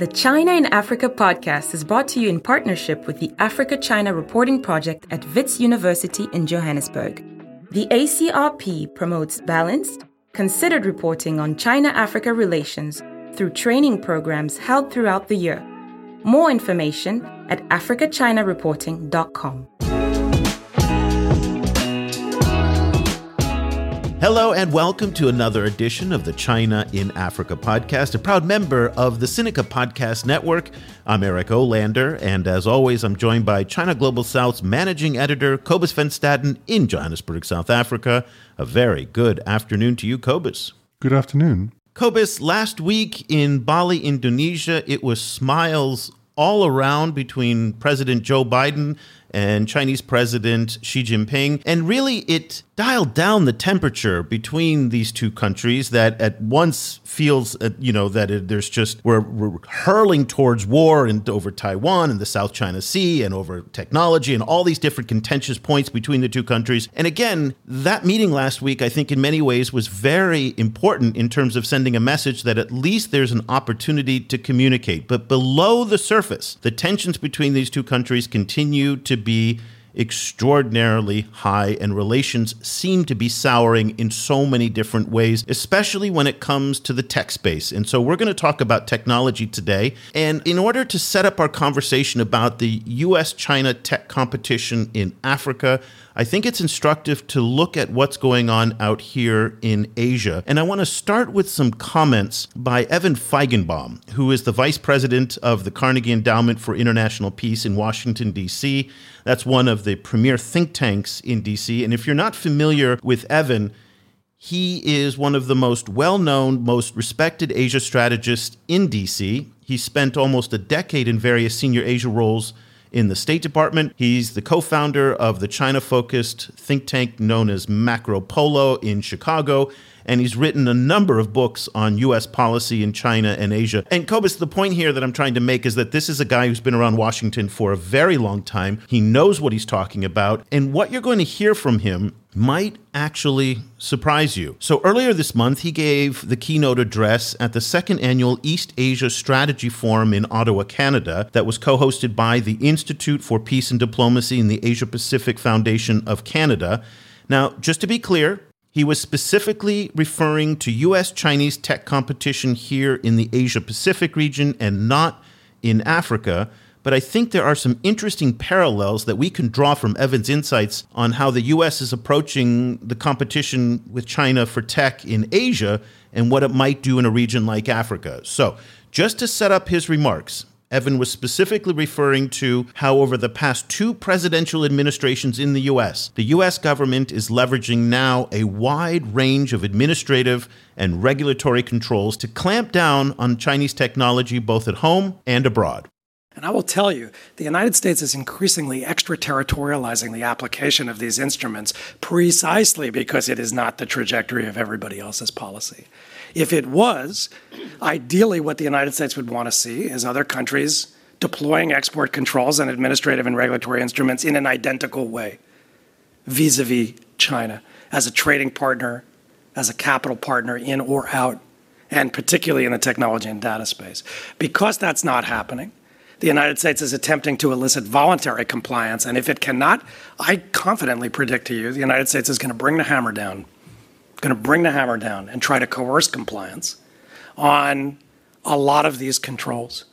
The China in Africa podcast is brought to you in partnership with the Africa China Reporting Project at Wits University in Johannesburg. The ACRP promotes balanced, considered reporting on China Africa relations through training programs held throughout the year. More information at africachinareporting.com. Hello and welcome to another edition of the China in Africa podcast, a proud member of the Sinica Podcast Network. I'm Eric Olander, and as always, I'm joined by China Global South's managing editor, Cobus Van Staden in Johannesburg, South Africa. A very good afternoon to you, Cobus. Good afternoon. Cobus, last week in Bali, Indonesia, it was smiles all around between President Joe Biden and Chinese President Xi Jinping. And really, it dialed down the temperature between these two countries that at once feels, uh, you know, that it, there's just, we're, we're hurling towards war and over Taiwan and the South China Sea and over technology and all these different contentious points between the two countries. And again, that meeting last week, I think in many ways was very important in terms of sending a message that at least there's an opportunity to communicate. But below the surface, the tensions between these two countries continue to be extraordinarily high, and relations seem to be souring in so many different ways, especially when it comes to the tech space. And so we're going to talk about technology today. And in order to set up our conversation about the US China tech competition in Africa, I think it's instructive to look at what's going on out here in Asia. And I want to start with some comments by Evan Feigenbaum, who is the vice president of the Carnegie Endowment for International Peace in Washington, D.C. That's one of the premier think tanks in D.C. And if you're not familiar with Evan, he is one of the most well known, most respected Asia strategists in DC. He spent almost a decade in various senior Asia roles in the State Department. He's the co founder of the China focused think tank known as MacroPolo in Chicago. And he's written a number of books on U.S. policy in China and Asia. And Cobus, the point here that I'm trying to make is that this is a guy who's been around Washington for a very long time. He knows what he's talking about. And what you're going to hear from him might actually surprise you. So, earlier this month, he gave the keynote address at the second annual East Asia Strategy Forum in Ottawa, Canada, that was co hosted by the Institute for Peace and Diplomacy and the Asia Pacific Foundation of Canada. Now, just to be clear, he was specifically referring to US Chinese tech competition here in the Asia Pacific region and not in Africa but I think there are some interesting parallels that we can draw from Evan's insights on how the US is approaching the competition with China for tech in Asia and what it might do in a region like Africa. So, just to set up his remarks, Evan was specifically referring to how, over the past two presidential administrations in the U.S., the U.S. government is leveraging now a wide range of administrative and regulatory controls to clamp down on Chinese technology both at home and abroad. And I will tell you, the United States is increasingly extraterritorializing the application of these instruments precisely because it is not the trajectory of everybody else's policy. If it was, ideally, what the United States would want to see is other countries deploying export controls and administrative and regulatory instruments in an identical way vis a vis China as a trading partner, as a capital partner in or out, and particularly in the technology and data space. Because that's not happening, the United States is attempting to elicit voluntary compliance. And if it cannot, I confidently predict to you the United States is going to bring the hammer down, going to bring the hammer down and try to coerce compliance on a lot of these controls.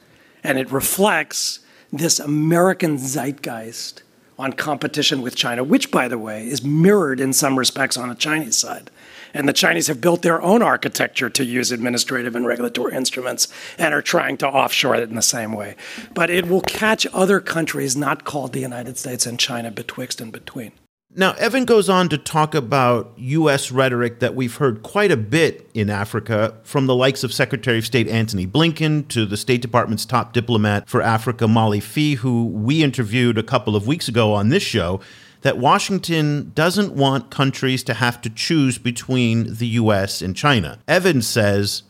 And it reflects this American zeitgeist on competition with China, which, by the way, is mirrored in some respects on the Chinese side. And the Chinese have built their own architecture to use administrative and regulatory instruments and are trying to offshore it in the same way. But it will catch other countries not called the United States and China betwixt and between. Now, Evan goes on to talk about U.S. rhetoric that we've heard quite a bit in Africa from the likes of Secretary of State Antony Blinken to the State Department's top diplomat for Africa, Molly Phee, who we interviewed a couple of weeks ago on this show that Washington doesn't want countries to have to choose between the US and China. Evan says,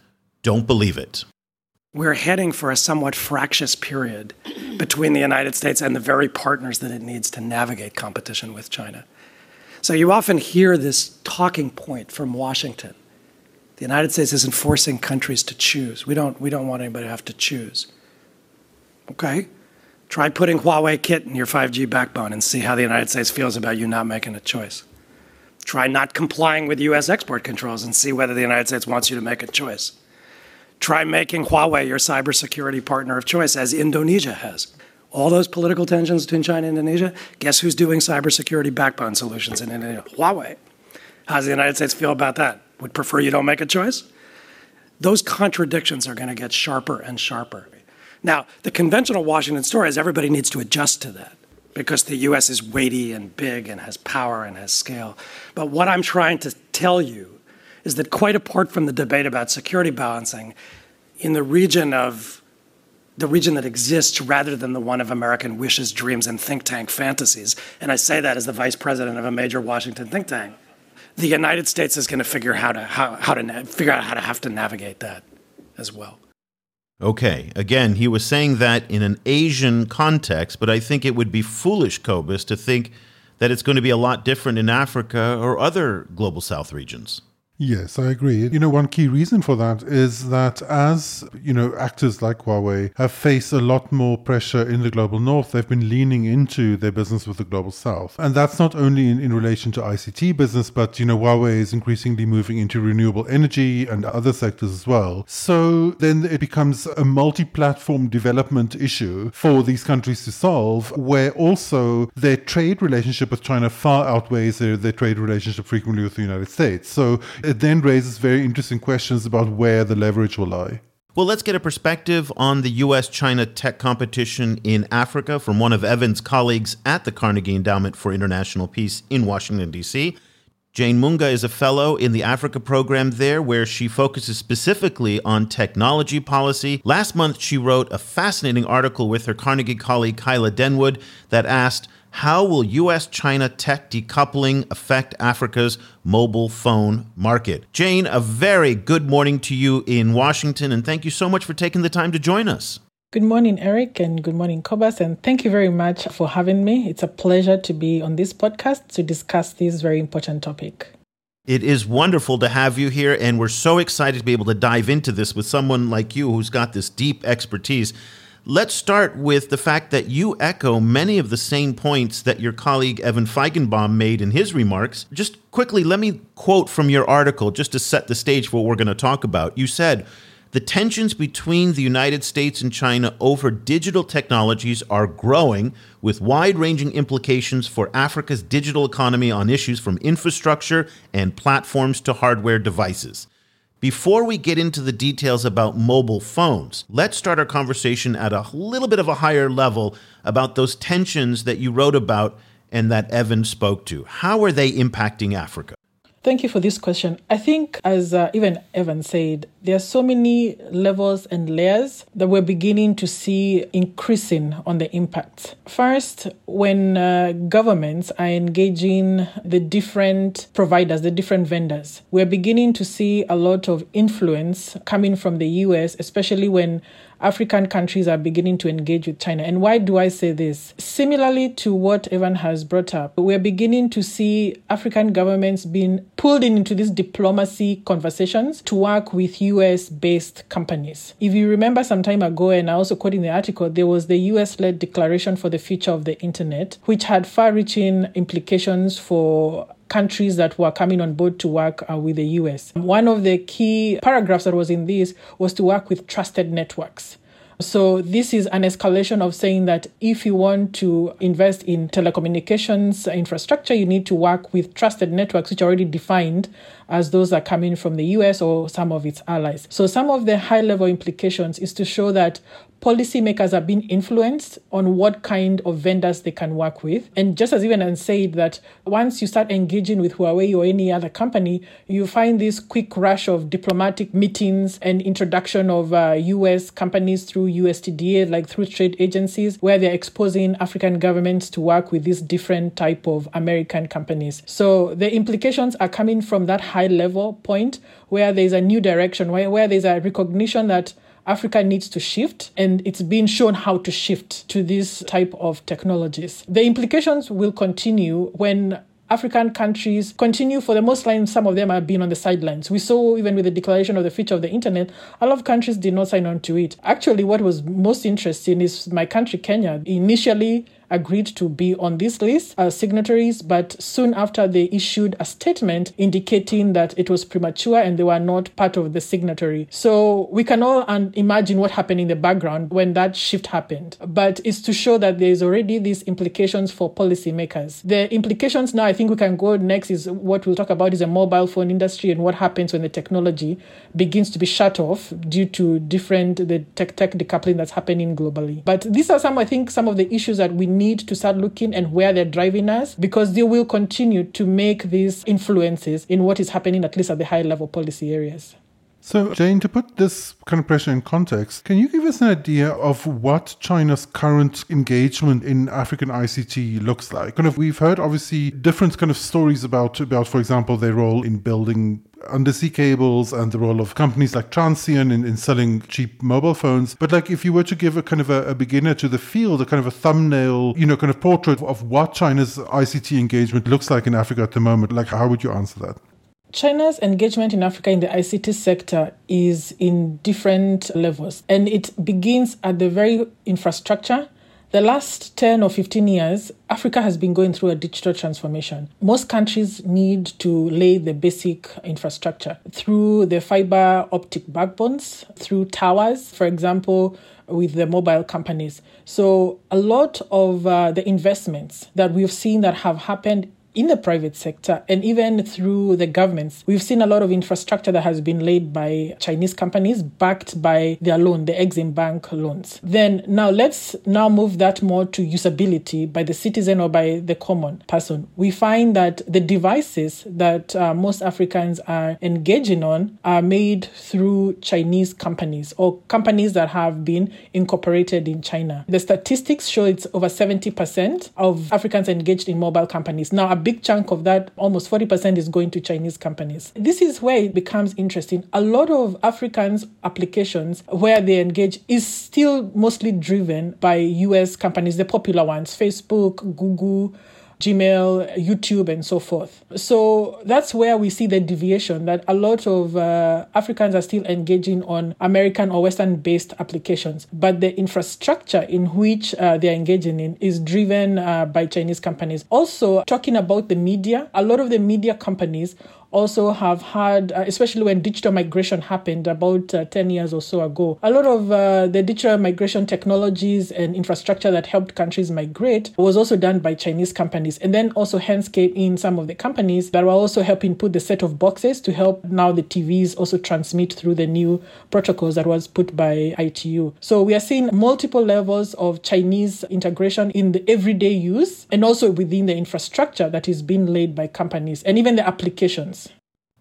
don't believe it. We're heading for a somewhat fractious period between the United States and the very partners that it needs to navigate competition with China. So you often hear this talking point from Washington. The United States isn't forcing countries to choose. We don't, we don't want anybody to have to choose. Okay? Try putting Huawei kit in your 5G backbone and see how the United States feels about you not making a choice. Try not complying with US export controls and see whether the United States wants you to make a choice. Try making Huawei your cybersecurity partner of choice, as Indonesia has. All those political tensions between China and Indonesia, guess who's doing cybersecurity backbone solutions in Indonesia? Huawei. How does the United States feel about that? Would prefer you don't make a choice? Those contradictions are going to get sharper and sharper. Now, the conventional Washington story is everybody needs to adjust to that because the US is weighty and big and has power and has scale. But what I'm trying to tell you is that quite apart from the debate about security balancing, in the region of the region that exists rather than the one of American wishes, dreams, and think tank fantasies, and I say that as the vice president of a major Washington think tank, the United States is going to figure how to how, how to na- figure out how to have to navigate that as well. Okay, again, he was saying that in an Asian context, but I think it would be foolish, Cobus, to think that it's going to be a lot different in Africa or other global south regions. Yes, I agree. You know, one key reason for that is that as, you know, actors like Huawei have faced a lot more pressure in the global north, they've been leaning into their business with the global south. And that's not only in, in relation to ICT business, but, you know, Huawei is increasingly moving into renewable energy and other sectors as well. So then it becomes a multi platform development issue for these countries to solve, where also their trade relationship with China far outweighs their, their trade relationship frequently with the United States. So it then raises very interesting questions about where the leverage will lie. Well, let's get a perspective on the US China tech competition in Africa from one of Evan's colleagues at the Carnegie Endowment for International Peace in Washington, D.C. Jane Munga is a fellow in the Africa program there, where she focuses specifically on technology policy. Last month, she wrote a fascinating article with her Carnegie colleague Kyla Denwood that asked, how will US China tech decoupling affect Africa's mobile phone market? Jane, a very good morning to you in Washington, and thank you so much for taking the time to join us. Good morning, Eric, and good morning, Cobus, and thank you very much for having me. It's a pleasure to be on this podcast to discuss this very important topic. It is wonderful to have you here, and we're so excited to be able to dive into this with someone like you who's got this deep expertise. Let's start with the fact that you echo many of the same points that your colleague Evan Feigenbaum made in his remarks. Just quickly, let me quote from your article just to set the stage for what we're going to talk about. You said, the tensions between the United States and China over digital technologies are growing, with wide ranging implications for Africa's digital economy on issues from infrastructure and platforms to hardware devices. Before we get into the details about mobile phones, let's start our conversation at a little bit of a higher level about those tensions that you wrote about and that Evan spoke to. How are they impacting Africa? Thank you for this question. I think, as uh, even Evan said, there are so many levels and layers that we're beginning to see increasing on the impact. First, when uh, governments are engaging the different providers, the different vendors, we're beginning to see a lot of influence coming from the US, especially when African countries are beginning to engage with China. And why do I say this? Similarly to what Evan has brought up, we're beginning to see African governments being pulled in into these diplomacy conversations to work with US based companies. If you remember some time ago, and I also quoted in the article, there was the US led Declaration for the Future of the Internet, which had far reaching implications for countries that were coming on board to work uh, with the US. One of the key paragraphs that was in this was to work with trusted networks. So, this is an escalation of saying that if you want to invest in telecommunications infrastructure, you need to work with trusted networks, which are already defined as those that are coming from the US or some of its allies. So, some of the high level implications is to show that policymakers are being influenced on what kind of vendors they can work with. And just as Evan said that once you start engaging with Huawei or any other company, you find this quick rush of diplomatic meetings and introduction of uh, US companies through USTDA, like through trade agencies, where they're exposing African governments to work with these different type of American companies. So the implications are coming from that high level point where there's a new direction, where, where there's a recognition that Africa needs to shift, and it's being shown how to shift to this type of technologies. The implications will continue when African countries continue, for the most part, some of them have been on the sidelines. We saw even with the declaration of the future of the internet, a lot of countries did not sign on to it. Actually, what was most interesting is my country, Kenya, initially agreed to be on this list as signatories, but soon after they issued a statement indicating that it was premature and they were not part of the signatory. So we can all un- imagine what happened in the background when that shift happened. But it's to show that there is already these implications for policymakers. The implications now, I think we can go next is what we'll talk about is the mobile phone industry and what happens when the technology begins to be shut off due to different the tech tech decoupling that's happening globally. But these are some, I think, some of the issues that we need to start looking and where they're driving us because they will continue to make these influences in what is happening, at least at the high level policy areas. So, Jane, to put this kind of pressure in context, can you give us an idea of what China's current engagement in African ICT looks like? Kind of, we've heard obviously different kind of stories about, about, for example, their role in building undersea cables and the role of companies like Transsion in, in selling cheap mobile phones. But like if you were to give a kind of a, a, beginner to the field, a kind of a thumbnail, you know, kind of portrait of what China's ICT engagement looks like in Africa at the moment, like how would you answer that? China's engagement in Africa in the ICT sector is in different levels, and it begins at the very infrastructure. The last 10 or 15 years, Africa has been going through a digital transformation. Most countries need to lay the basic infrastructure through the fiber optic backbones, through towers, for example, with the mobile companies. So, a lot of uh, the investments that we've seen that have happened in the private sector and even through the governments. We've seen a lot of infrastructure that has been laid by Chinese companies backed by their loan, the Exim Bank loans. Then now let's now move that more to usability by the citizen or by the common person. We find that the devices that uh, most Africans are engaging on are made through Chinese companies or companies that have been incorporated in China. The statistics show it's over 70% of Africans engaged in mobile companies. Now, big chunk of that, almost 40%, is going to Chinese companies. This is where it becomes interesting. A lot of Africans' applications where they engage is still mostly driven by US companies, the popular ones Facebook, Google. Gmail, YouTube, and so forth. So that's where we see the deviation that a lot of uh, Africans are still engaging on American or Western based applications, but the infrastructure in which uh, they're engaging in is driven uh, by Chinese companies. Also, talking about the media, a lot of the media companies also have had, uh, especially when digital migration happened about uh, 10 years or so ago, a lot of uh, the digital migration technologies and infrastructure that helped countries migrate was also done by Chinese companies. And then also, hence, came in some of the companies that were also helping put the set-top boxes to help now the TVs also transmit through the new protocols that was put by ITU. So we are seeing multiple levels of Chinese integration in the everyday use and also within the infrastructure that is being laid by companies and even the applications.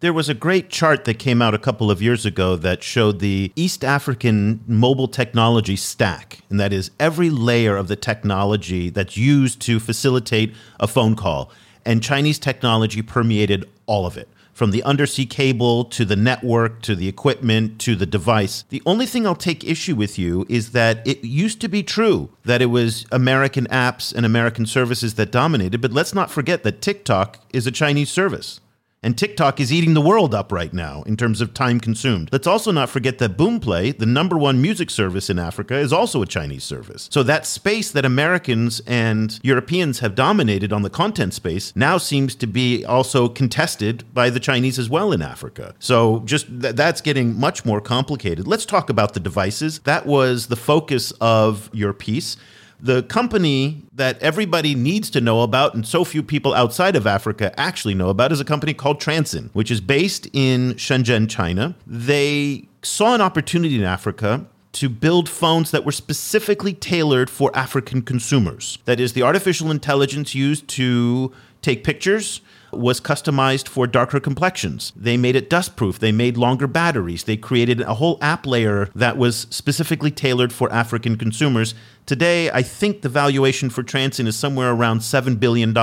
There was a great chart that came out a couple of years ago that showed the East African mobile technology stack. And that is every layer of the technology that's used to facilitate a phone call. And Chinese technology permeated all of it from the undersea cable to the network to the equipment to the device. The only thing I'll take issue with you is that it used to be true that it was American apps and American services that dominated, but let's not forget that TikTok is a Chinese service. And TikTok is eating the world up right now in terms of time consumed. Let's also not forget that Boomplay, the number one music service in Africa, is also a Chinese service. So that space that Americans and Europeans have dominated on the content space now seems to be also contested by the Chinese as well in Africa. So just th- that's getting much more complicated. Let's talk about the devices. That was the focus of your piece. The company that everybody needs to know about and so few people outside of Africa actually know about is a company called Transsion, which is based in Shenzhen, China. They saw an opportunity in Africa to build phones that were specifically tailored for African consumers. That is, the artificial intelligence used to take pictures was customized for darker complexions. They made it dustproof. They made longer batteries. They created a whole app layer that was specifically tailored for African consumers. Today, I think the valuation for Transsion is somewhere around $7 billion,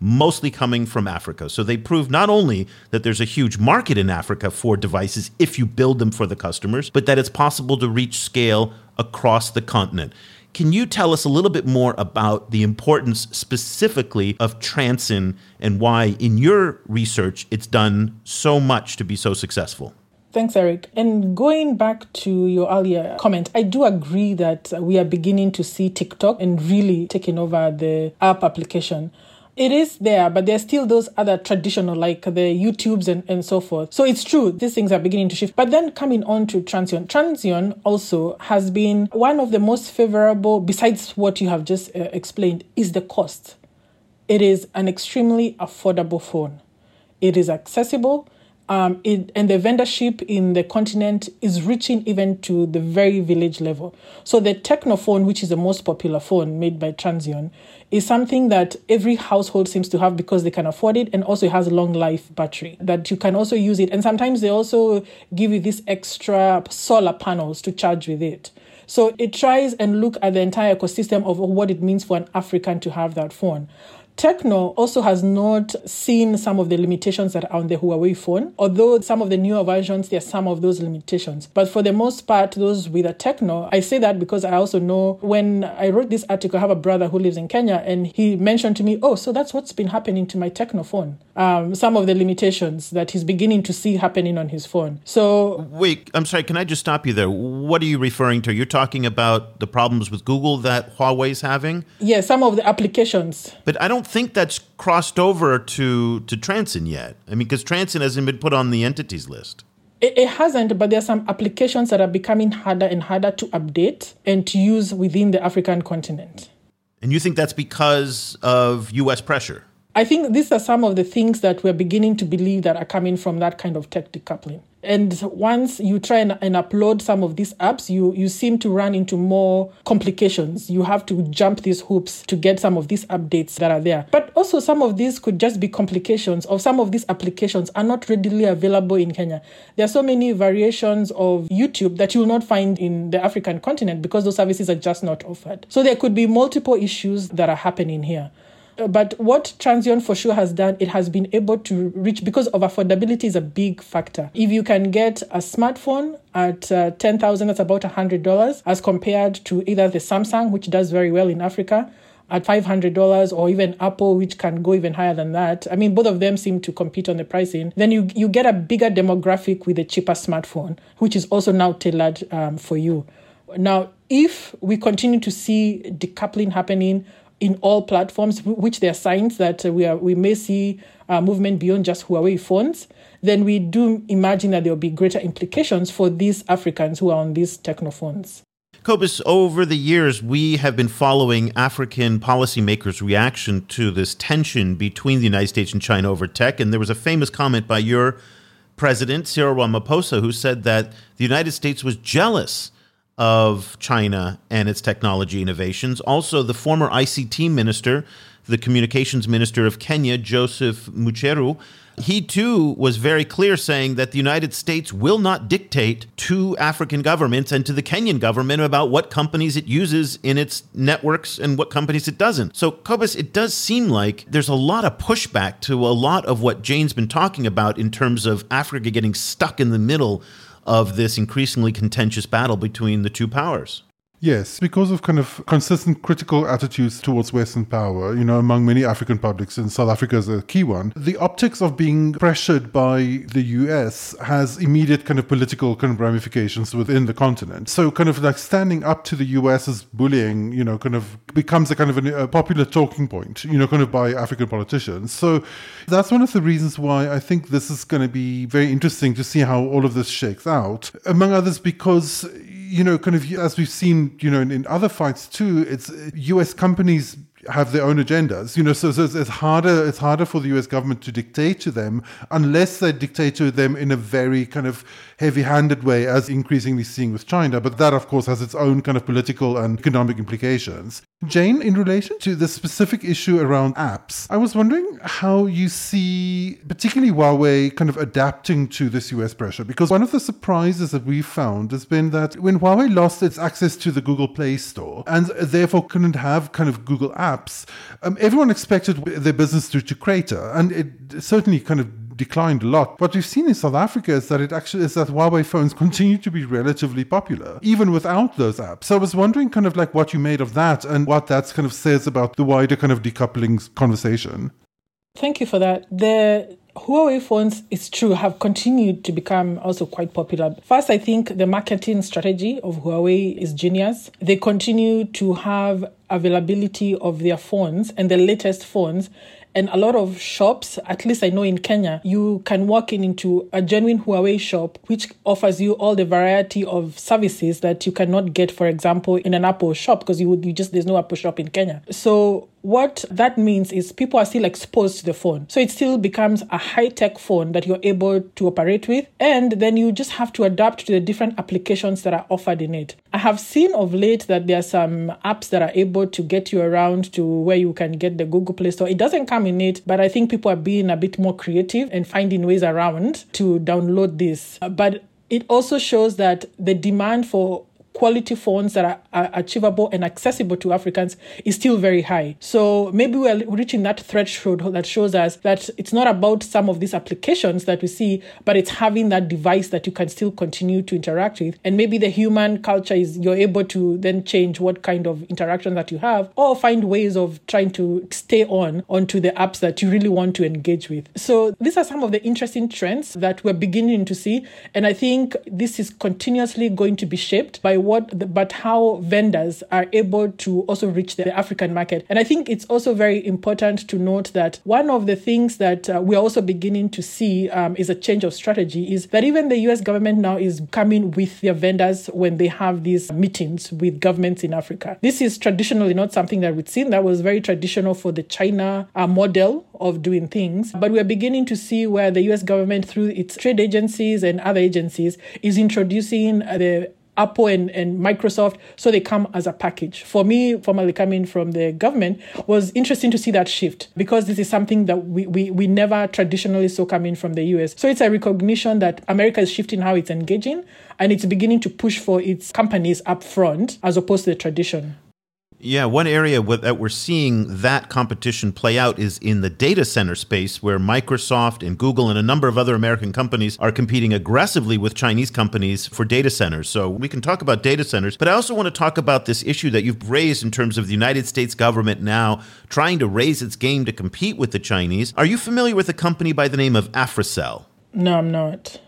mostly coming from Africa. So they prove not only that there's a huge market in Africa for devices if you build them for the customers, but that it's possible to reach scale across the continent. Can you tell us a little bit more about the importance specifically of Transsion and why, in your research, it's done so much to be so successful? Thanks, Eric. And going back to your earlier comment, I do agree that we are beginning to see TikTok and really taking over the app application. It is there, but there's still those other traditional, like the YouTubes and, and so forth. So it's true, these things are beginning to shift. But then coming on to Transsion, Transsion also has been one of the most favorable, besides what you have just uh, explained, is the cost. It is an extremely affordable phone. It is accessible um, it, and the vendorship in the continent is reaching even to the very village level. So the Tecno phone, which is the most popular phone made by Transsion, is something that every household seems to have because they can afford it, and also it has a long life battery that you can also use it. And sometimes they also give you these extra solar panels to charge with it. So it tries and look at the entire ecosystem of what it means for an African to have that phone. Tecno also has not seen some of the limitations that are on the Huawei phone, although some of the newer versions, there are some of those limitations. But for the most part, those with a Tecno, I say that because I also know when I wrote this article, I have a brother who lives in Kenya, and he mentioned to me, oh, so that's what's been happening to my Tecno phone. Um, some of the limitations that he's beginning to see happening on his phone. So. Wait, I'm sorry, can I just stop you there? What are you referring to? You're talking about the problems with Google that Huawei's having? Yeah, some of the applications. But I don't think that's crossed over to to Transsion yet. I mean, because Transsion hasn't been put on the entities list. It, it hasn't, but there are some applications that are becoming harder and harder to update and to use within the African continent. And you think that's because of U.S. pressure? I think these are some of the things that we're beginning to believe that are coming from that kind of tech decoupling. And once you try and, and, upload some of these apps, you, you seem to run into more complications. You have to jump these hoops to get some of these updates that are there. But also, some of these could just be complications, or some of these applications are not readily available in Kenya. There are so many variations of YouTube that you will not find in the African continent because those services are just not offered. So there could be multiple issues that are happening here but what Transsion for sure has done, it has been able to reach because of affordability is a big factor. If you can get a smartphone at uh, 10,000, that's about $100 as compared to either the Samsung, which does very well in Africa, at $500 or even Apple, which can go even higher than that. I mean, both of them seem to compete on the pricing. Then you, you get a bigger demographic with a cheaper smartphone, which is also now tailored um, for you. Now, if we continue to see decoupling happening in all platforms, which there are signs that uh, we are we may see a movement beyond just Huawei phones, then we do imagine that there will be greater implications for these Africans who are on these Tecno phones. Cobus, over the years, we have been following African policymakers' reaction to this tension between the United States and China over tech. And there was a famous comment by your president, Cyril Ramaphosa, who said that the United States was jealous of China and its technology innovations. Also, the former ICT minister, the communications minister of Kenya, Joseph Mucheru, he too was very clear saying that the United States will not dictate to African governments and to the Kenyan government about what companies it uses in its networks and what companies it doesn't. So, Cobus, it does seem like there's a lot of pushback to a lot of what Jane's been talking about in terms of Africa getting stuck in the middle of this increasingly contentious battle between the two powers. Yes, because of kind of consistent critical attitudes towards Western power, you know, among many African publics, and South Africa is a key one, the optics of being pressured by the US has immediate kind of political kind of ramifications within the continent. So, kind of like standing up to the US's bullying, you know, kind of becomes a kind of a popular talking point, you know, kind of by African politicians. So, that's one of the reasons why I think this is going to be very interesting to see how all of this shakes out, among others, because you know, kind of as we've seen, you know, in, in other fights too, it's U.S. companies have their own agendas, you know. So, so, it's harder. It's harder for the U.S. government to dictate to them unless they dictate to them in a very kind of heavy-handed way, as increasingly seeing with China. But that, of course, has its own kind of political and economic implications. Jane, in relation to the specific issue around apps, I was wondering how you see, particularly Huawei, kind of adapting to this US pressure. Because one of the surprises that we found has been that when Huawei lost its access to the Google Play Store and therefore couldn't have kind of Google apps, um, everyone expected their business to, to crater. And it certainly kind of declined a lot. What we've seen in South Africa is that it actually is that Huawei phones continue to be relatively popular, even without those apps. So I was wondering kind of like what you made of that and what that kind of says about the wider kind of decoupling conversation. Thank you for that. The Huawei phones, it's true, have continued to become also quite popular. First, I think the marketing strategy of Huawei is genius. They continue to have availability of their phones and the latest phones and a lot of shops, at least I know in Kenya, you can walk in into a genuine Huawei shop, which offers you all the variety of services that you cannot get, for example, in an Apple shop because you would you just there's no Apple shop in Kenya. So what that means is people are still exposed to the phone. So it still becomes a high tech phone that you're able to operate with. And then you just have to adapt to the different applications that are offered in it. I have seen of late that there are some apps that are able to get you around to where you can get the Google Play Store. It doesn't come in it, but I think people are being a bit more creative and finding ways around to download this. But it also shows that the demand for quality phones that are, are, achievable and accessible to Africans is still very high. So maybe we're reaching that threshold that shows us that it's not about some of these applications that we see, but it's having that device that you can still continue to interact with. And maybe the human culture is you're able to then change what kind of interaction that you have or find ways of trying to stay on onto the apps that you really want to engage with. So these are some of the interesting trends that we're beginning to see. And I think this is continuously going to be shaped by what but how vendors are able to also reach the African market. And I think it's also very important to note that one of the things that uh, we are also beginning to see um, is a change of strategy is that even the US government now is coming with their vendors when they have these meetings with governments in Africa. This is traditionally not something that we've seen. That was very traditional for the China uh, model of doing things. But we're beginning to see where the US government, through its trade agencies and other agencies, is introducing the Apple and, and Microsoft, so they come as a package. For me, formerly coming from the government, was interesting to see that shift because this is something that we, we, we never traditionally saw coming from the US. So it's a recognition that America is shifting how it's engaging and it's beginning to push for its companies up front as opposed to the tradition. Yeah, one area that we're seeing that competition play out is in the data center space, where Microsoft and Google and a number of other American companies are competing aggressively with Chinese companies for data centers. So we can talk about data centers, but I also want to talk about this issue that you've raised in terms of the United States government now trying to raise its game to compete with the Chinese. Are you familiar with a company by the name of Africell? No, I'm not.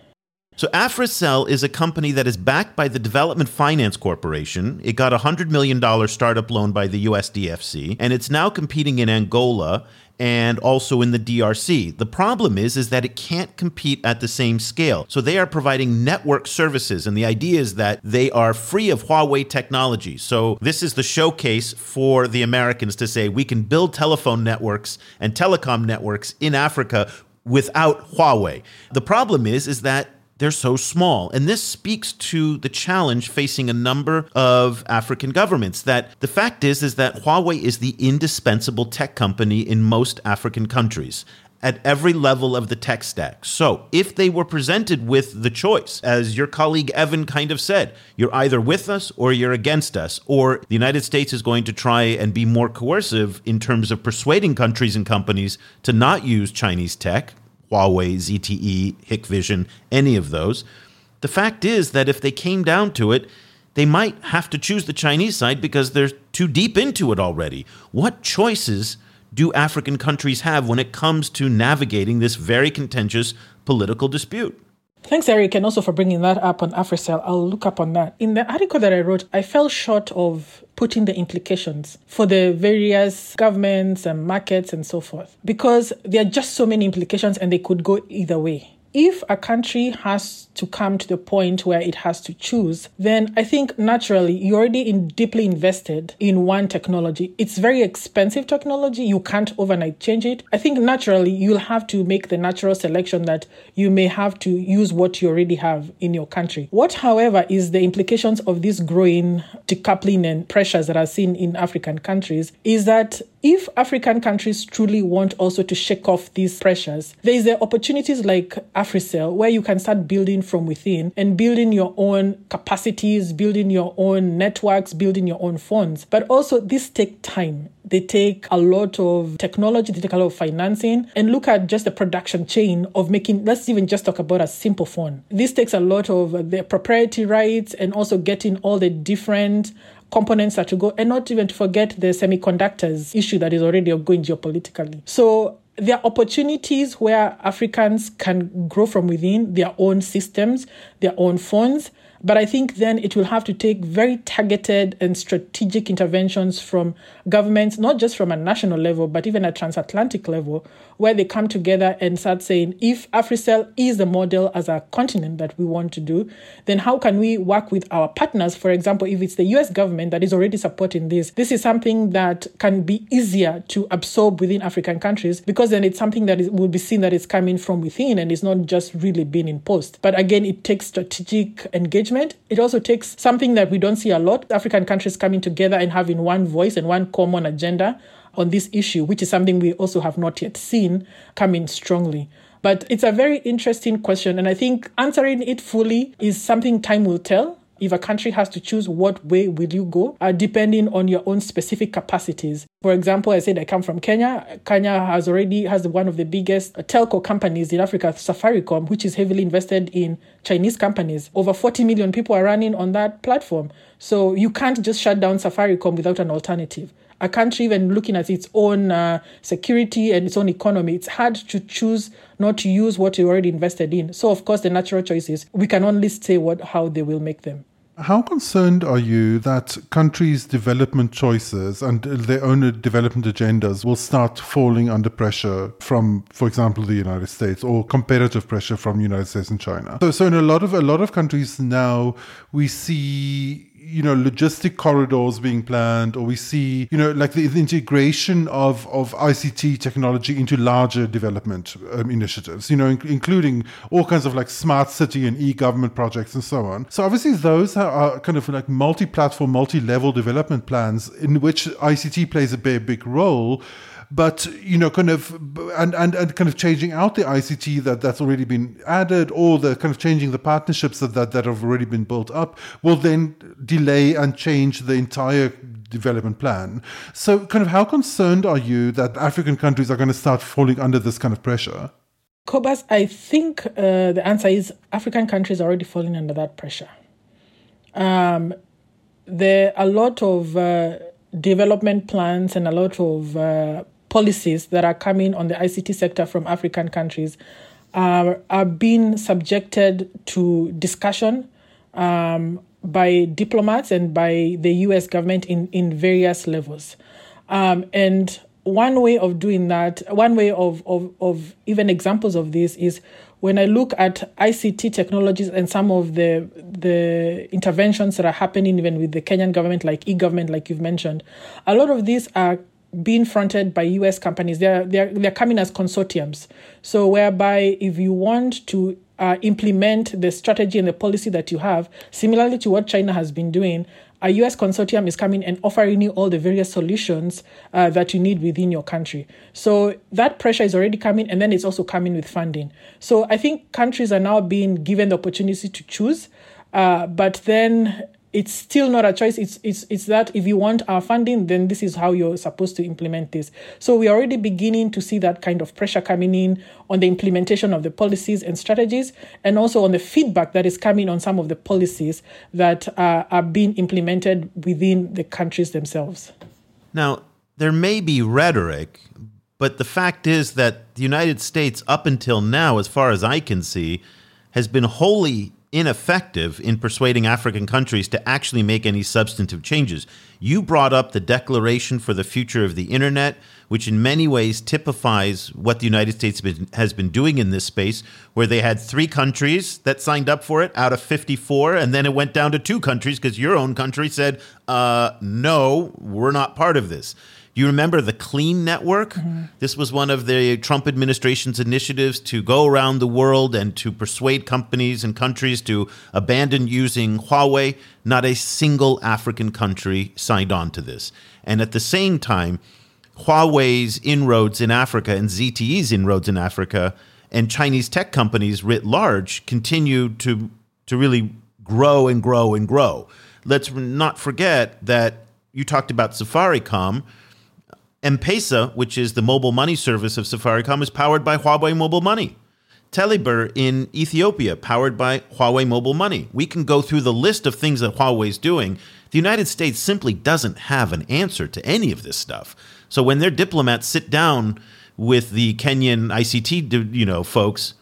So Africell is a company that is backed by the Development Finance Corporation. It got a $100 million startup loan by the USDFC, and it's now competing in Angola and also in the DRC. The problem is is that it can't compete at the same scale. So they are providing network services and the idea is that they are free of Huawei technology. So this is the showcase for the Americans to say we can build telephone networks and telecom networks in Africa without Huawei. The problem is is that they're so small. And this speaks to the challenge facing a number of African governments that the fact is is that Huawei is the indispensable tech company in most African countries at every level of the tech stack. So, if they were presented with the choice, as your colleague Evan kind of said, you're either with us or you're against us, or the United States is going to try and be more coercive in terms of persuading countries and companies to not use Chinese tech, Huawei, ZTE, Hikvision, any of those. The fact is that if they came down to it, they might have to choose the Chinese side because they're too deep into it already. What choices do African countries have when it comes to navigating this very contentious political dispute? Thanks, Eric, and also for bringing that up on Africell. I'll look up on that. In the article that I wrote, I fell short of putting the implications for the various governments and markets and so forth. Because there are just so many implications and they could go either way. If a country has to come to the point where it has to choose, then I think naturally you're already in deeply invested in one technology. It's very expensive technology. You can't overnight change it. I think naturally you'll have to make the natural selection that you may have to use what you already have in your country. What, however, is the implications of this growing decoupling and pressures that are seen in African countries is that if African countries truly want also to shake off these pressures, there is the opportunities like AfriCell, where you can start building from within and building your own capacities, building your own networks, building your own funds. But also, this take time. They take a lot of technology, they take a lot of financing, and look at just the production chain of making, let's even just talk about a simple phone. This takes a lot of uh, the proprietary rights and also getting all the different components that to go, and not even to forget the semiconductors issue that is already ongoing geopolitically. So there are opportunities where Africans can grow from within their own systems, their own funds, but I think then it will have to take very targeted and strategic interventions from governments, not just from a national level, but even a transatlantic level, where they come together and start saying, if AfriCell is the model as a continent that we want to do, then how can we work with our partners? For example, if it's the US government that is already supporting this, this is something that can be easier to absorb within African countries because then it's something that is, will be seen that is coming from within and it's not just really being imposed. But again, it takes strategic engagement engagement. It also takes something that we don't see a lot African countries coming together and having one voice and one common agenda on this issue, which is something we also have not yet seen coming strongly. But it's a very interesting question. And I think answering it fully is something time will tell if a country has to choose what way will you go, uh, depending on your own specific capacities. For example, I said I come from Kenya. Kenya has already has one of the biggest telco companies in Africa, Safaricom, which is heavily invested in Chinese companies. Over 40 million people are running on that platform. So you can't just shut down Safaricom without an alternative a country even looking at its own uh, security and its own economy, it's hard to choose not to use what you already invested in. So, of course, the natural choice is we can only say what how they will make them. How concerned are you that countries' development choices and their own development agendas will start falling under pressure from, for example, the United States or competitive pressure from the United States and China? So, so in a lot of a lot of countries now, we see you know logistic corridors being planned or we see you know like the, the integration of of ICT technology into larger development um, initiatives you know in, including all kinds of like smart city and e-government projects and so on. So obviously those are, are kind of like multi-platform multi-level development plans in which ICT plays a big role but you know, kind of and, and and kind of changing out the ICT that that's already been added, or the kind of changing the partnerships that that, that have already been built up, will then delay and change the entire development plan. So, kind of, how concerned are you that African countries are going to start falling under this kind of pressure? Cobus, I think uh, the answer is African countries are already falling under that pressure. Um, there are a lot of uh, development plans and a lot of uh, policies that are coming on the ICT sector from African countries are, are being subjected to discussion um, by diplomats and by the US government in, in various levels. Um, and one way of doing that, one way of, of, of even examples of this is when I look at ICT technologies and some of the the interventions that are happening even with the Kenyan government, like e-government, like you've mentioned, a lot of these are being fronted by US companies. They're, they're, they're coming as consortiums. So, whereby if you want to uh, implement the strategy and the policy that you have, similarly to what China has been doing, a US consortium is coming and offering you all the various solutions uh, that you need within your country. So that pressure is already coming, and then it's also coming with funding. So I think countries are now being given the opportunity to choose, uh, but then it's still not a choice. It's it's it's that if you want our funding, then this is how you're supposed to implement this. So we're already beginning to see that kind of pressure coming in on the implementation of the policies and strategies, and also on the feedback that is coming on some of the policies that uh, are being implemented within the countries themselves. Now, there may be rhetoric, but the fact is that the United States, up until now, as far as I can see, has been wholly ineffective in persuading African countries to actually make any substantive changes. You brought up the Declaration for the Future of the Internet, which in many ways typifies what the United States has been doing in this space, where they had three countries that signed up for it out of 54, and then it went down to two countries because your own country said, uh, no, we're not part of this. You remember the Clean Network? Mm-hmm. This was one of the Trump administration's initiatives to go around the world and to persuade companies and countries to abandon using Huawei. Not a single African country signed on to this. And at the same time, Huawei's inroads in Africa and ZTE's inroads in Africa and Chinese tech companies writ large continue to to really grow and grow and grow. Let's not forget that you talked about Safaricom. M-Pesa, which is the mobile money service of Safaricom, is powered by Huawei Mobile Money. Telebirr in Ethiopia, powered by Huawei Mobile Money. We can go through the list of things that Huawei's doing. The United States simply doesn't have an answer to any of this stuff. So when their diplomats sit down with the Kenyan ICT, you know, folks,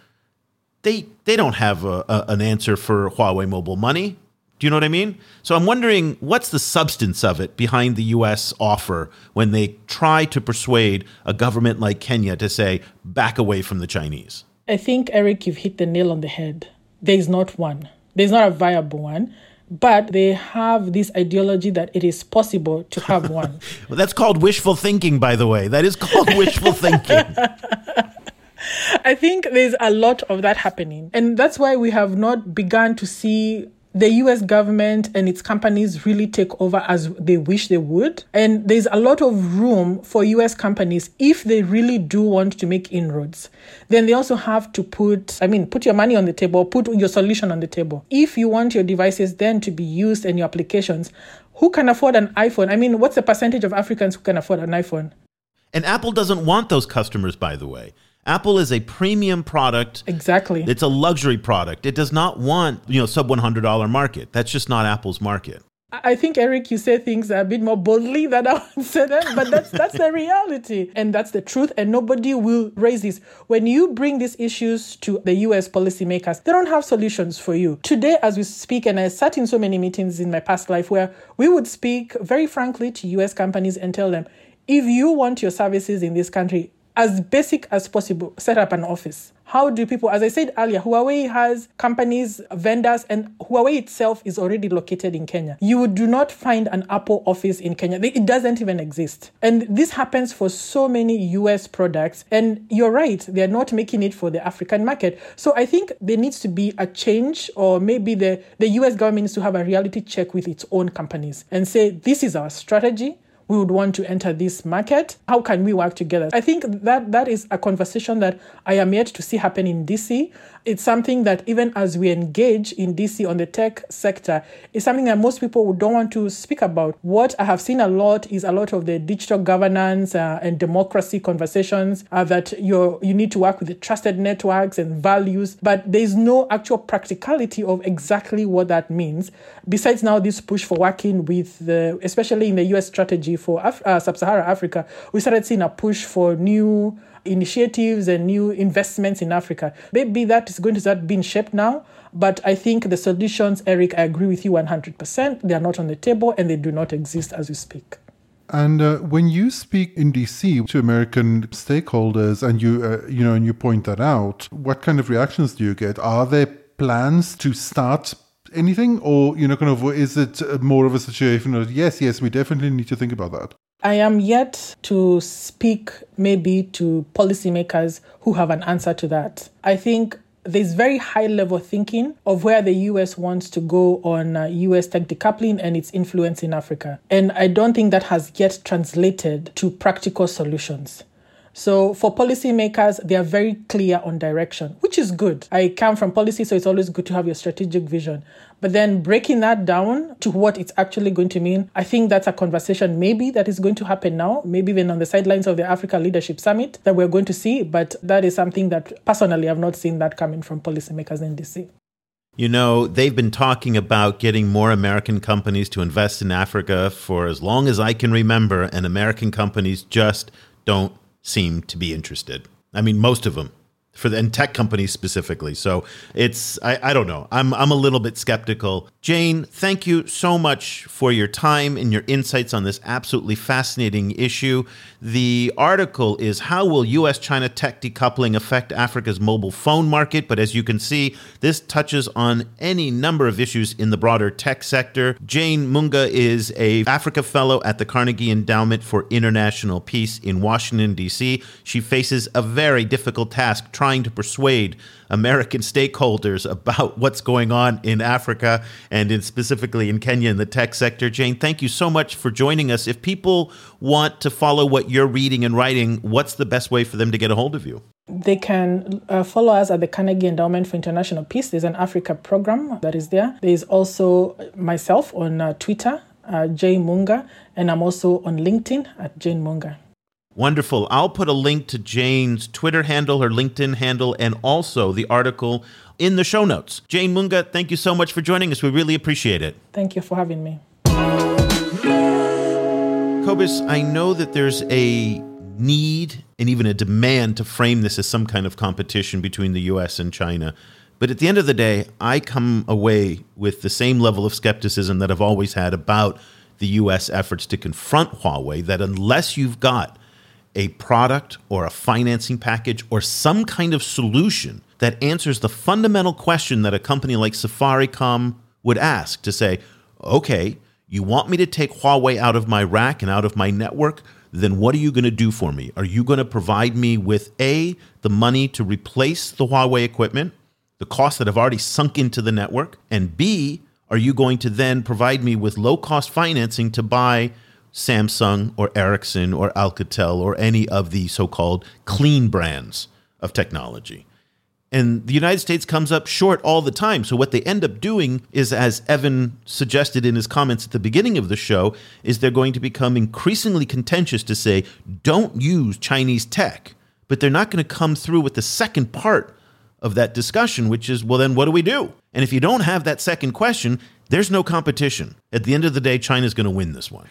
they they don't have a, a, an answer for Huawei Mobile Money. Do you know what I mean? So I'm wondering what's the substance of it behind the US offer when they try to persuade a government like Kenya to say back away from the Chinese. I think, Eric, you've hit the nail on the head. There is not one, there's not a viable one. But they have this ideology that it is possible to have one. well, that's called wishful thinking, by the way. That is called wishful thinking. I think there's a lot of that happening. And that's why we have not begun to see the US government and its companies really take over as they wish they would. And there's a lot of room for US companies if they really do want to make inroads. Then they also have to put, I mean, put your money on the table, put your solution on the table. If you want your devices then to be used and your applications, who can afford an iPhone? I mean, what's the percentage of Africans who can afford an iPhone? And Apple doesn't want those customers, by the way. Apple is a premium product. Exactly. It's a luxury product. It does not want, you know, sub $100 market. That's just not Apple's market. I think Eric, you say things a bit more boldly than I would say them, but that's that's the reality, and that's the truth. And nobody will raise this when you bring these issues to the U.S. policymakers. They don't have solutions for you today, as we speak. And I sat in so many meetings in my past life where we would speak very frankly to U.S. companies and tell them, if you want your services in this country, as basic as possible, set up an office. How do people, as I said earlier, Huawei has companies, vendors, and Huawei itself is already located in Kenya. You do not find an Apple office in Kenya. It doesn't even exist. And this happens for so many US products. And you're right, they're not making it for the African market. So I think there needs to be a change, or maybe the, the US government needs to have a reality check with its own companies and say, this is our strategy we would want to enter this market. How can we work together? I think that that is a conversation that I am yet to see happen in DC. It's something that even as we engage in DC on the tech sector, is something that most people don't want to speak about. What I have seen a lot is a lot of the digital governance uh, and democracy conversations uh, that you you need to work with the trusted networks and values, but there is no actual practicality of exactly what that means. Besides now this push for working with the, especially in the US strategy for Af- uh, sub-Saharan Africa, we started seeing a push for new initiatives and new investments in Africa. Maybe that is going to start being shaped now. But I think the solutions, Eric, I agree with you 100%. They are not on the table and they do not exist as we speak. And uh, when you speak in DC to American stakeholders, and you uh, you know, and you point that out, what kind of reactions do you get? Are there plans to start anything, or you know, kind of, is it more of a situation of yes, yes, we definitely need to think about that? I am yet to speak maybe to policymakers who have an answer to that. I think there's very high level thinking of where the US wants to go on uh, US tech decoupling and its influence in Africa. And I don't think that has yet translated to practical solutions. So for policymakers, they are very clear on direction, which is good. I come from policy, so it's always good to have your strategic vision. But then breaking that down to what it's actually going to mean, I think that's a conversation maybe that is going to happen now, maybe even on the sidelines of the Africa Leadership Summit that we're going to see. But that is something that personally I've not seen that coming from policymakers in DC. You know, they've been talking about getting more American companies to invest in Africa for as long as I can remember, and American companies just don't seem to be interested. I mean, most of them for the and tech companies specifically. So it's I, I don't know. I'm I'm a little bit skeptical. Jane, thank you so much for your time and your insights on this absolutely fascinating issue. The article is How Will US China Tech Decoupling Affect Africa's Mobile Phone Market? But as you can see, this touches on any number of issues in the broader tech sector. Jane Munga is a Africa Fellow at the Carnegie Endowment for International Peace in Washington, D.C. She faces a very difficult task trying to persuade American stakeholders about what's going on in Africa and in specifically in Kenya in the tech sector. Jane, thank you so much for joining us. If people want to follow what you're reading and writing, what's the best way for them to get a hold of you? They can uh, follow us at the Carnegie Endowment for International Peace. There's an Africa program that is there. There is also myself on uh, Twitter, uh, Jane Munga, and I'm also on LinkedIn at Jane Munga. Wonderful. I'll put a link to Jane's Twitter handle, her LinkedIn handle, and also the article in the show notes. Jane Munga, thank you so much for joining us. We really appreciate it. Thank you for having me. Cobus, I know that there's a need and even a demand to frame this as some kind of competition between the US and China. But at the end of the day, I come away with the same level of skepticism that I've always had about the US efforts to confront Huawei that unless you've got a product or a financing package or some kind of solution that answers the fundamental question that a company like Safaricom would ask to say, okay, you want me to take Huawei out of my rack and out of my network? Then what are you going to do for me? Are you going to provide me with A, the money to replace the Huawei equipment, the costs that have already sunk into the network? And B, are you going to then provide me with low cost financing to buy Samsung or Ericsson or Alcatel or any of the so called clean brands of technology? And the United States comes up short all the time. So what they end up doing is, as Evan suggested in his comments at the beginning of the show, is they're going to become increasingly contentious to say, don't use Chinese tech. But they're not going to come through with the second part of that discussion, which is, well, then what do we do? And if you don't have that second question, there's no competition. At the end of the day, China's going to win this one.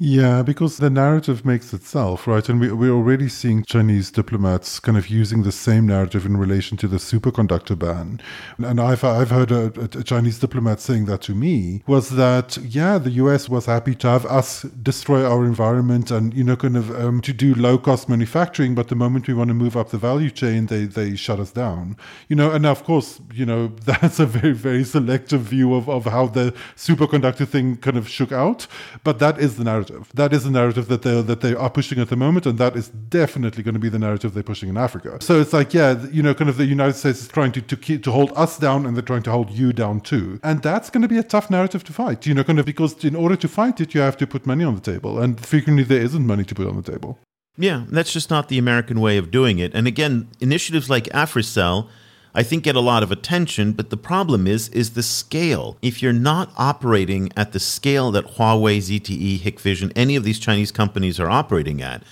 Yeah, because the narrative makes itself, right? And we, we're already seeing Chinese diplomats kind of using the same narrative in relation to the superconductor ban. And I've, I've heard a, a Chinese diplomat saying that to me was that, yeah, the US was happy to have us destroy our environment and, you know, kind of um, to do low cost manufacturing. But the moment we want to move up the value chain, they, they shut us down. You know, and of course, you know, that's a very, very selective view of, of how the superconductor thing kind of shook out. But that is the narrative narrative. That is the narrative that they that they are pushing at the moment, and that is definitely going to be the narrative they're pushing in Africa. So it's like, yeah, you know, kind of the United States is trying to to keep to hold us down, and they're trying to hold you down too, and that's going to be a tough narrative to fight. You know, kind of because in order to fight it, you have to put money on the table, and frequently there isn't money to put on the table. Yeah, that's just not the American way of doing it. And again, initiatives like Africell I think get a lot of attention, but the problem is is the scale. If you're not operating at the scale that Huawei, ZTE, Hikvision, any of these Chinese companies are operating at,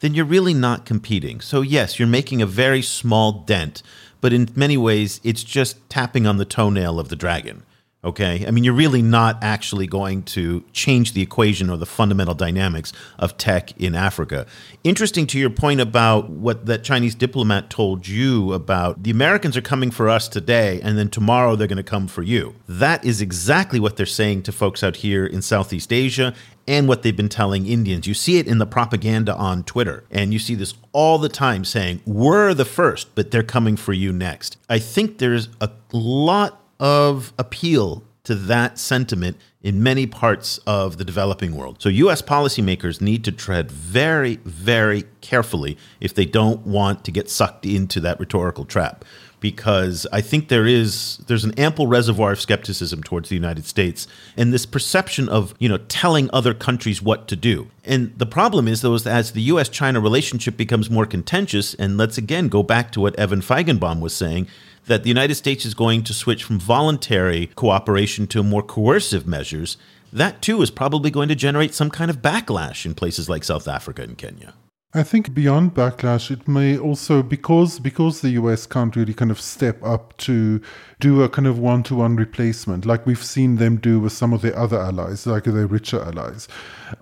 then you're really not competing. So yes, you're making a very small dent, but in many ways it's just tapping on the toenail of the dragon. Okay. I mean, you're really not actually going to change the equation or the fundamental dynamics of tech in Africa. Interesting to your point about what that Chinese diplomat told you about the Americans are coming for us today, and then tomorrow they're going to come for you. That is exactly what they're saying to folks out here in Southeast Asia and what they've been telling Indians. You see it in the propaganda on Twitter, and you see this all the time saying, We're the first, but they're coming for you next. I think there's a lot of appeal to that sentiment in many parts of the developing world. So, US policymakers need to tread very, very carefully if they don't want to get sucked into that rhetorical trap because I think there is there's an ample reservoir of skepticism towards the United States and this perception of you know telling other countries what to do. And the problem is though is as the U.S. China relationship becomes more contentious, and let's again go back to what Evan Feigenbaum was saying. That the United States is going to switch from voluntary cooperation to more coercive measures, that too is probably going to generate some kind of backlash in places like South Africa and Kenya. I think beyond backlash, it may also because because the US can't really kind of step up to do a kind of one to one replacement, like we've seen them do with some of their other allies, like their richer allies.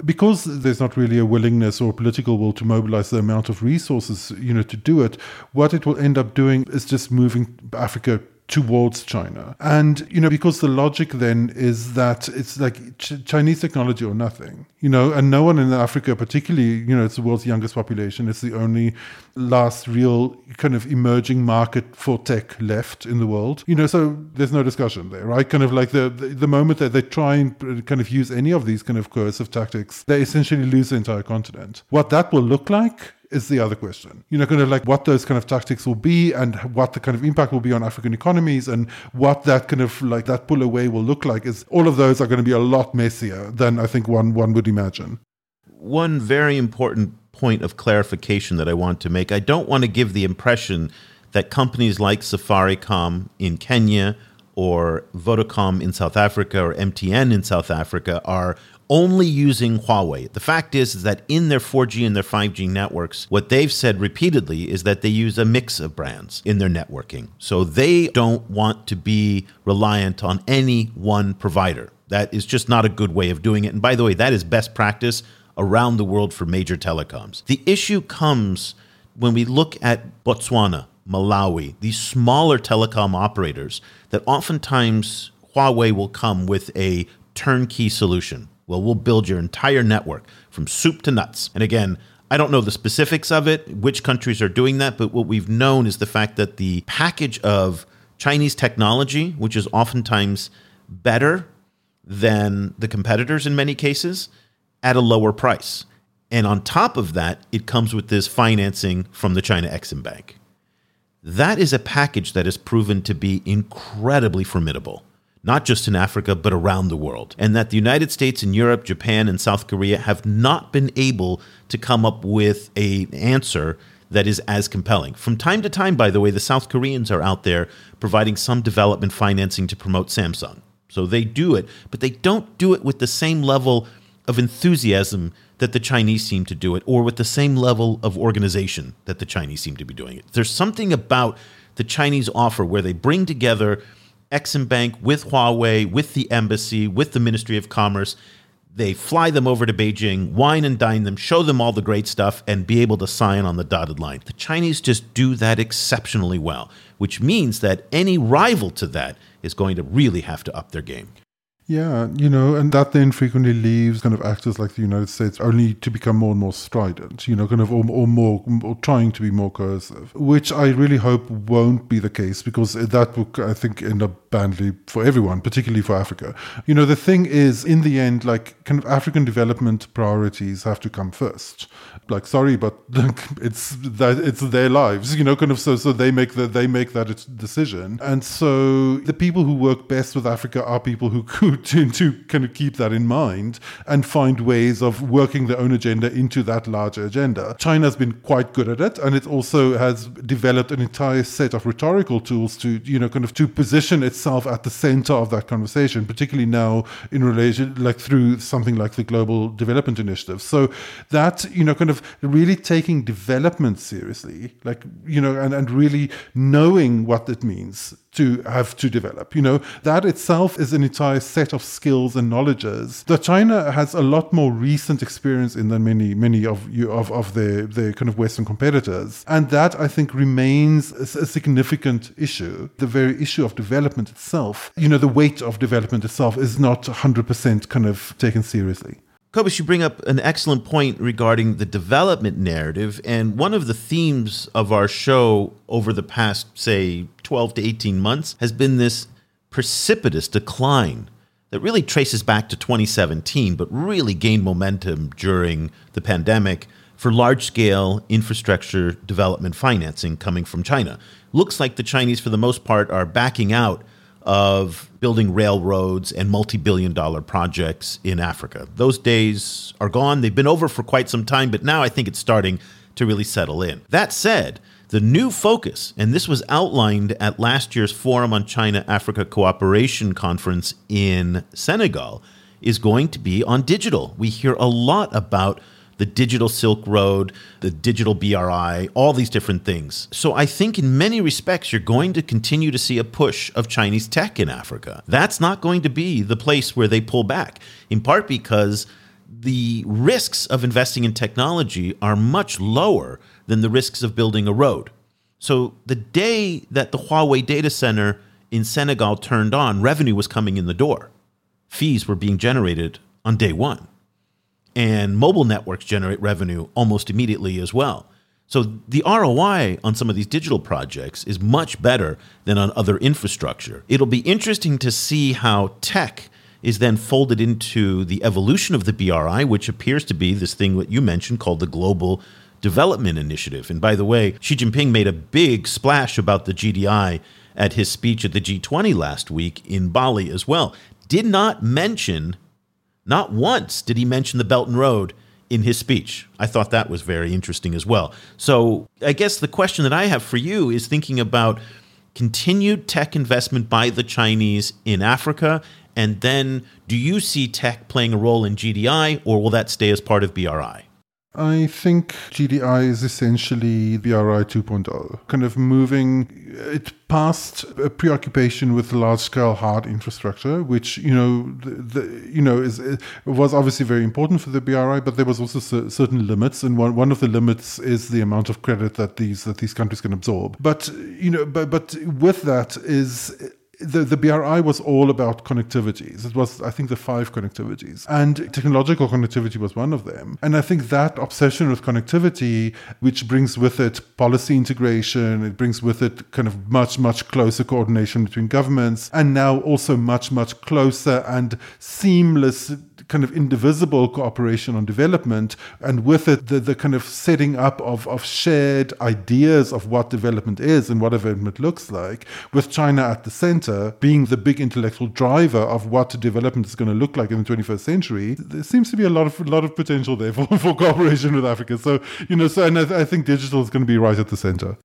Because there's not really a willingness or political will to mobilize the amount of resources, you know, to do it, what it will end up doing is just moving Africa towards China. And, you know, because the logic then is that it's like ch- Chinese technology or nothing, you know, and no one in Africa, particularly, you know, it's the world's youngest population. It's the only last real kind of emerging market for tech left in the world, you know, so there's no discussion there, right? Kind of like the, the, the moment that they try and kind of use any of these kind of coercive tactics, they essentially lose the entire continent. What that will look like is the other question. You know, kind of like what those kind of tactics will be and what the kind of impact will be on African economies and what that kind of like that pull away will look like is all of those are going to be a lot messier than I think one one would imagine. One very important point of clarification that I want to make. I don't want to give the impression that companies like Safaricom in Kenya or Vodacom in South Africa or MTN in South Africa are only using Huawei. The fact is, is that in their 4G and their 5G networks, what they've said repeatedly is that they use a mix of brands in their networking. So they don't want to be reliant on any one provider. That is just not a good way of doing it. And by the way, that is best practice around the world for major telecoms. The issue comes when we look at Botswana, Malawi, these smaller telecom operators that oftentimes Huawei will come with a turnkey solution. Well, we'll build your entire network from soup to nuts. And again, I don't know the specifics of it, which countries are doing that, but what we've known is the fact that the package of Chinese technology, which is oftentimes better than the competitors in many cases, at a lower price. And on top of that, it comes with this financing from the China Exim Bank. That is a package that has proven to be incredibly formidable not just in Africa, but around the world. And that the United States and Europe, Japan, and South Korea have not been able to come up with an answer that is as compelling. From time to time, by the way, the South Koreans are out there providing some development financing to promote Samsung. So they do it, but they don't do it with the same level of enthusiasm that the Chinese seem to do it, or with the same level of organization that the Chinese seem to be doing it. There's something about the Chinese offer where they bring together Exim Bank with Huawei, with the embassy, with the Ministry of Commerce. They fly them over to Beijing, wine and dine them, show them all the great stuff, and be able to sign on the dotted line. The Chinese just do that exceptionally well, which means that any rival to that is going to really have to up their game. Yeah, you know, and that then frequently leaves kind of actors like the United States only to become more and more strident, you know, kind of or, or more or trying to be more coercive, which I really hope won't be the case because that would, I think, end up badly for everyone, particularly for Africa. You know, the thing is, in the end, like kind of African development priorities have to come first. Like, sorry, but it's that it's their lives, you know, kind of so so they make that they make that decision, and so the people who work best with Africa are people who could to, to kind of keep that in mind and find ways of working their own agenda into that larger agenda. China's been quite good at it, and it also has developed an entire set of rhetorical tools to, you know, kind of to position itself at the center of that conversation, particularly now in relation, like through something like the Global Development Initiative. So that, you know, kind of really taking development seriously, like, you know, and, and really knowing what it means to have to develop. You know, that itself is an entire set of skills and knowledges that China has a lot more recent experience in than many, many of you of, of their, their kind of Western competitors. And that I think remains a, a significant issue. The very issue of development itself, you know, the weight of development itself is not 100% kind of taken seriously. Cobus, you bring up an excellent point regarding the development narrative. And one of the themes of our show over the past, say, 12 to 18 months has been this precipitous decline that really traces back to 2017, but really gained momentum during the pandemic for large scale infrastructure development financing coming from China. Looks like the Chinese, for the most part, are backing out of building railroads and multi billion dollar projects in Africa. Those days are gone. They've been over for quite some time, but now I think it's starting to really settle in. That said, the new focus, and this was outlined at last year's Forum on China Africa Cooperation Conference in Senegal, is going to be on digital. We hear a lot about the digital Silk Road, the digital BRI, all these different things. So I think in many respects, you're going to continue to see a push of Chinese tech in Africa. That's not going to be the place where they pull back, in part because the risks of investing in technology are much lower than the risks of building a road. So the day that the Huawei data center in Senegal turned on, revenue was coming in the door. Fees were being generated on day one and mobile networks generate revenue almost immediately as well. So the ROI on some of these digital projects is much better than on other infrastructure. It'll be interesting to see how tech is then folded into the evolution of the BRI, which appears to be this thing that you mentioned called the Global Development Initiative. And by the way, Xi Jinping made a big splash about the GDI at his speech at the G20 last week in Bali as well. Did not mention not once did he mention the Belt and Road in his speech. I thought that was very interesting as well. So, I guess the question that I have for you is thinking about continued tech investment by the Chinese in Africa. And then, do you see tech playing a role in GDI, or will that stay as part of BRI? I think GDI is essentially BRI 2.0, kind of moving it past a preoccupation with large-scale hard infrastructure, which you know, the, the, you know, is was obviously very important for the BRI, but there was also certain limits, and one, one of the limits is the amount of credit that these that these countries can absorb. But you know, but but with that is the, the BRI was all about connectivities. It was, I think, the five connectivities. And technological connectivity was one of them. And I think that obsession with connectivity, which brings with it policy integration, it brings with it kind of much, much closer coordination between governments, and now also much, much closer and seamless kind of indivisible cooperation on development, and with it, the, the kind of setting up of, of shared ideas of what development is and what development looks like, with China at the center being the big intellectual driver of what development is going to look like in the 21st century, there seems to be a lot of a lot of potential there for, for cooperation with Africa. So, you know, so and I, I think digital is going to be right at the center.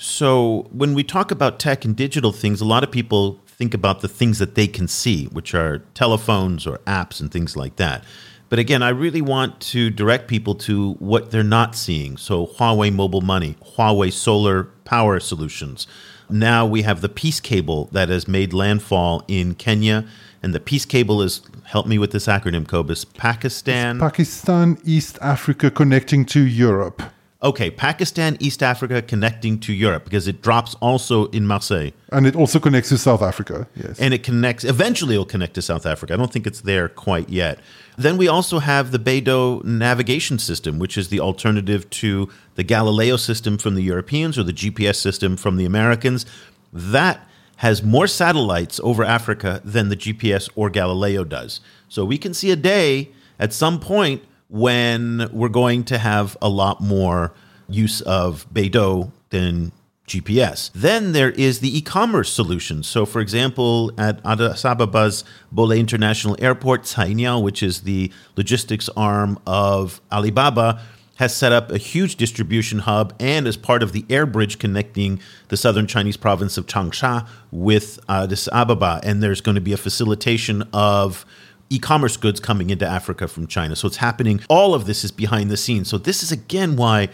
So, when we talk about tech and digital things, a lot of people think about the things that they can see, which are telephones or apps and things like that. But again, I really want to direct people to what they're not seeing. So, Huawei Mobile Money, Huawei Solar Power Solutions. Now we have the Peace Cable that has made landfall in Kenya. And the Peace Cable is, help me with this acronym, Cobus, Pakistan. It's Pakistan, East Africa connecting to Europe. Okay, Pakistan, East Africa connecting to Europe because it drops also in Marseille. And it also connects to South Africa, yes. And it connects, eventually it'll connect to South Africa. I don't think it's there quite yet. Then we also have the Beidou navigation system, which is the alternative to the Galileo system from the Europeans or the GPS system from the Americans. That has more satellites over Africa than the GPS or Galileo does. So we can see a day at some point when we're going to have a lot more use of Beidou than GPS. Then there is the e-commerce solution. So, for example, at Addis Ababa's Bole International Airport, Cainiao, which is the logistics arm of Alibaba, has set up a huge distribution hub and is part of the air bridge connecting the southern Chinese province of Changsha with Addis Ababa. And there's going to be a facilitation of e-commerce goods coming into Africa from China. So it's happening. All of this is behind the scenes. So this is again why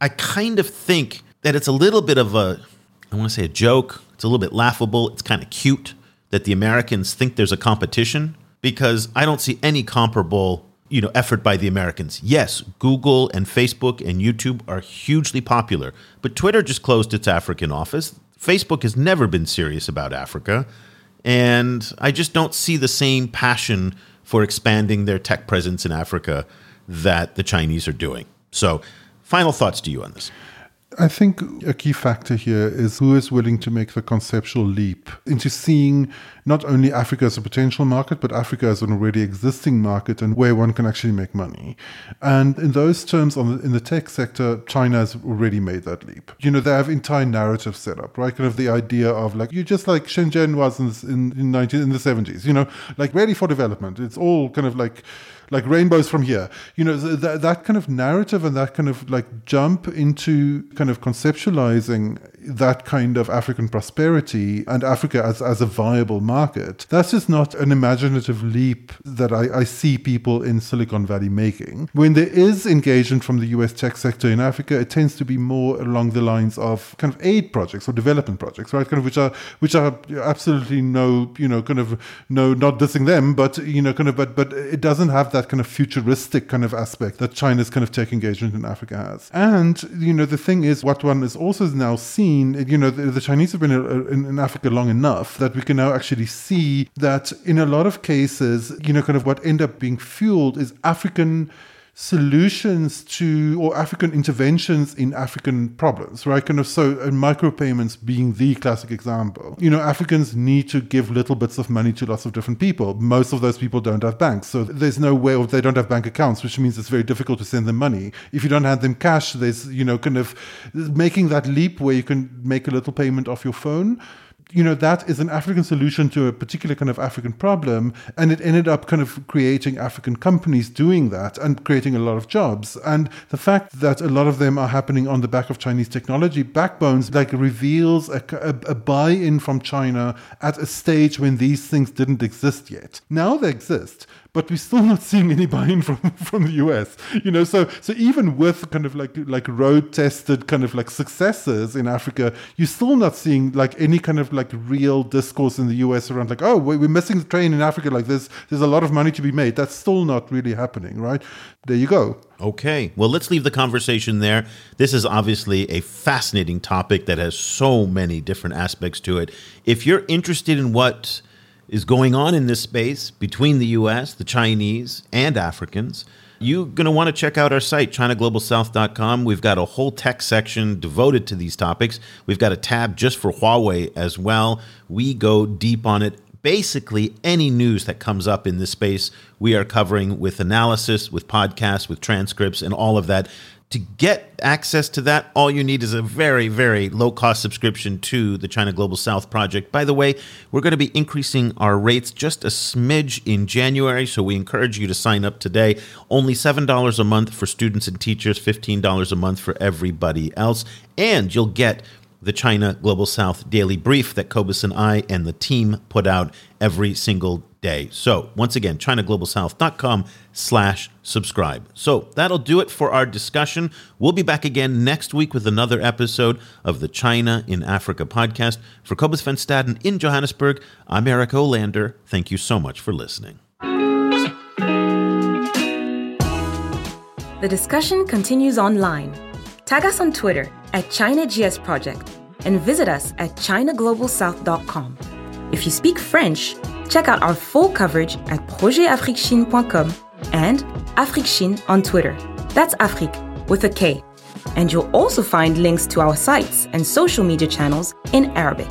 I kind of think that it's a little bit of a I want to say a joke. It's a little bit laughable. It's kind of cute that the Americans think there's a competition because I don't see any comparable you know effort by the Americans. Yes, Google and Facebook and YouTube are hugely popular, but Twitter just closed its African office. Facebook has never been serious about Africa. And I just don't see the same passion for expanding their tech presence in Africa that the Chinese are doing. So, final thoughts to you on this. I think a key factor here is who is willing to make the conceptual leap into seeing not only Africa as a potential market, but Africa as an already existing market and where one can actually make money. And in those terms, on the, in the tech sector, China has already made that leap. You know, they have entire narrative set up, right? Kind of the idea of like, you just like Shenzhen was in, in, in, 19, in the 70s, you know, like ready for development. It's all kind of like, like rainbows from here. You know, that, that kind of narrative and that kind of like jump into kind of conceptualizing that kind of African prosperity and Africa as, as a viable market. That's just not an imaginative leap that I, I see people in Silicon Valley making. When there is engagement from the US tech sector in Africa, it tends to be more along the lines of kind of aid projects or development projects, right? Kind of which are which are absolutely no, you know, kind of no not dissing them, but you know, kind of but but it doesn't have that kind of futuristic kind of aspect that China's kind of tech engagement in Africa has. And you know, the thing is what one is also now seen, you know, the, the Chinese have been uh, uh, in, in, Africa long enough that we can now actually see that in a lot of cases, you know, kind of what end up being fueled is African solutions to or African interventions in African problems, right? Kind of so and micropayments being the classic example. You know, Africans need to give little bits of money to lots of different people. Most of those people don't have banks. So there's no way they don't have bank accounts, which means it's very difficult to send them money. If you don't hand them cash, there's, you know, kind of making that leap where you can make a little payment off your phone you know, that is an African solution to a particular kind of African problem. And it ended up kind of creating African companies doing that and creating a lot of jobs. And the fact that a lot of them are happening on the back of Chinese technology backbones, like reveals a, a, a buy in from China at a stage when these things didn't exist yet. Now they exist but we're still not seeing any buy-in from from the US. You know, so so even with kind of like like road tested kind of like successes in Africa, you're still not seeing like any kind of like real discourse in the US around like, oh, we're missing the train in Africa. Like there's there's a lot of money to be made. That's still not really happening, right? There you go. Okay. Well, let's leave the conversation there. This is obviously a fascinating topic that has so many different aspects to it. If you're interested in what is going on in this space between the US, the Chinese, and Africans, you're going to want to check out our site, ChinaGlobalSouth.com. We've got a whole tech section devoted to these topics. We've got a tab just for Huawei as well. We go deep on it. Basically, any news that comes up in this space, we are covering with analysis, with podcasts, with transcripts, and all of that. To get access to that, all you need is a very, very low cost subscription to the China Global South project. By the way, we're going to be increasing our rates just a smidge in January, so we encourage you to sign up today. Only $7 a month for students and teachers, $15 a month for everybody else. And you'll get the China Global South daily brief that Cobus and I and the team put out every single day. So once again, ChinaGlobalSouth.com slash subscribe. So that'll do it for our discussion. We'll be back again next week with another episode of the China in Africa podcast. For Cobus Van Staden in Johannesburg, I'm Eric Olander. Thank you so much for listening. The discussion continues online. Tag us on Twitter at ChinaGS Project and visit us at ChinaGlobalSouth.com. If you speak French, check out our full coverage at projetafriquechine.com and AfriqueChine on Twitter. That's Afrique with a K. And you'll also find links to our sites and social media channels in Arabic.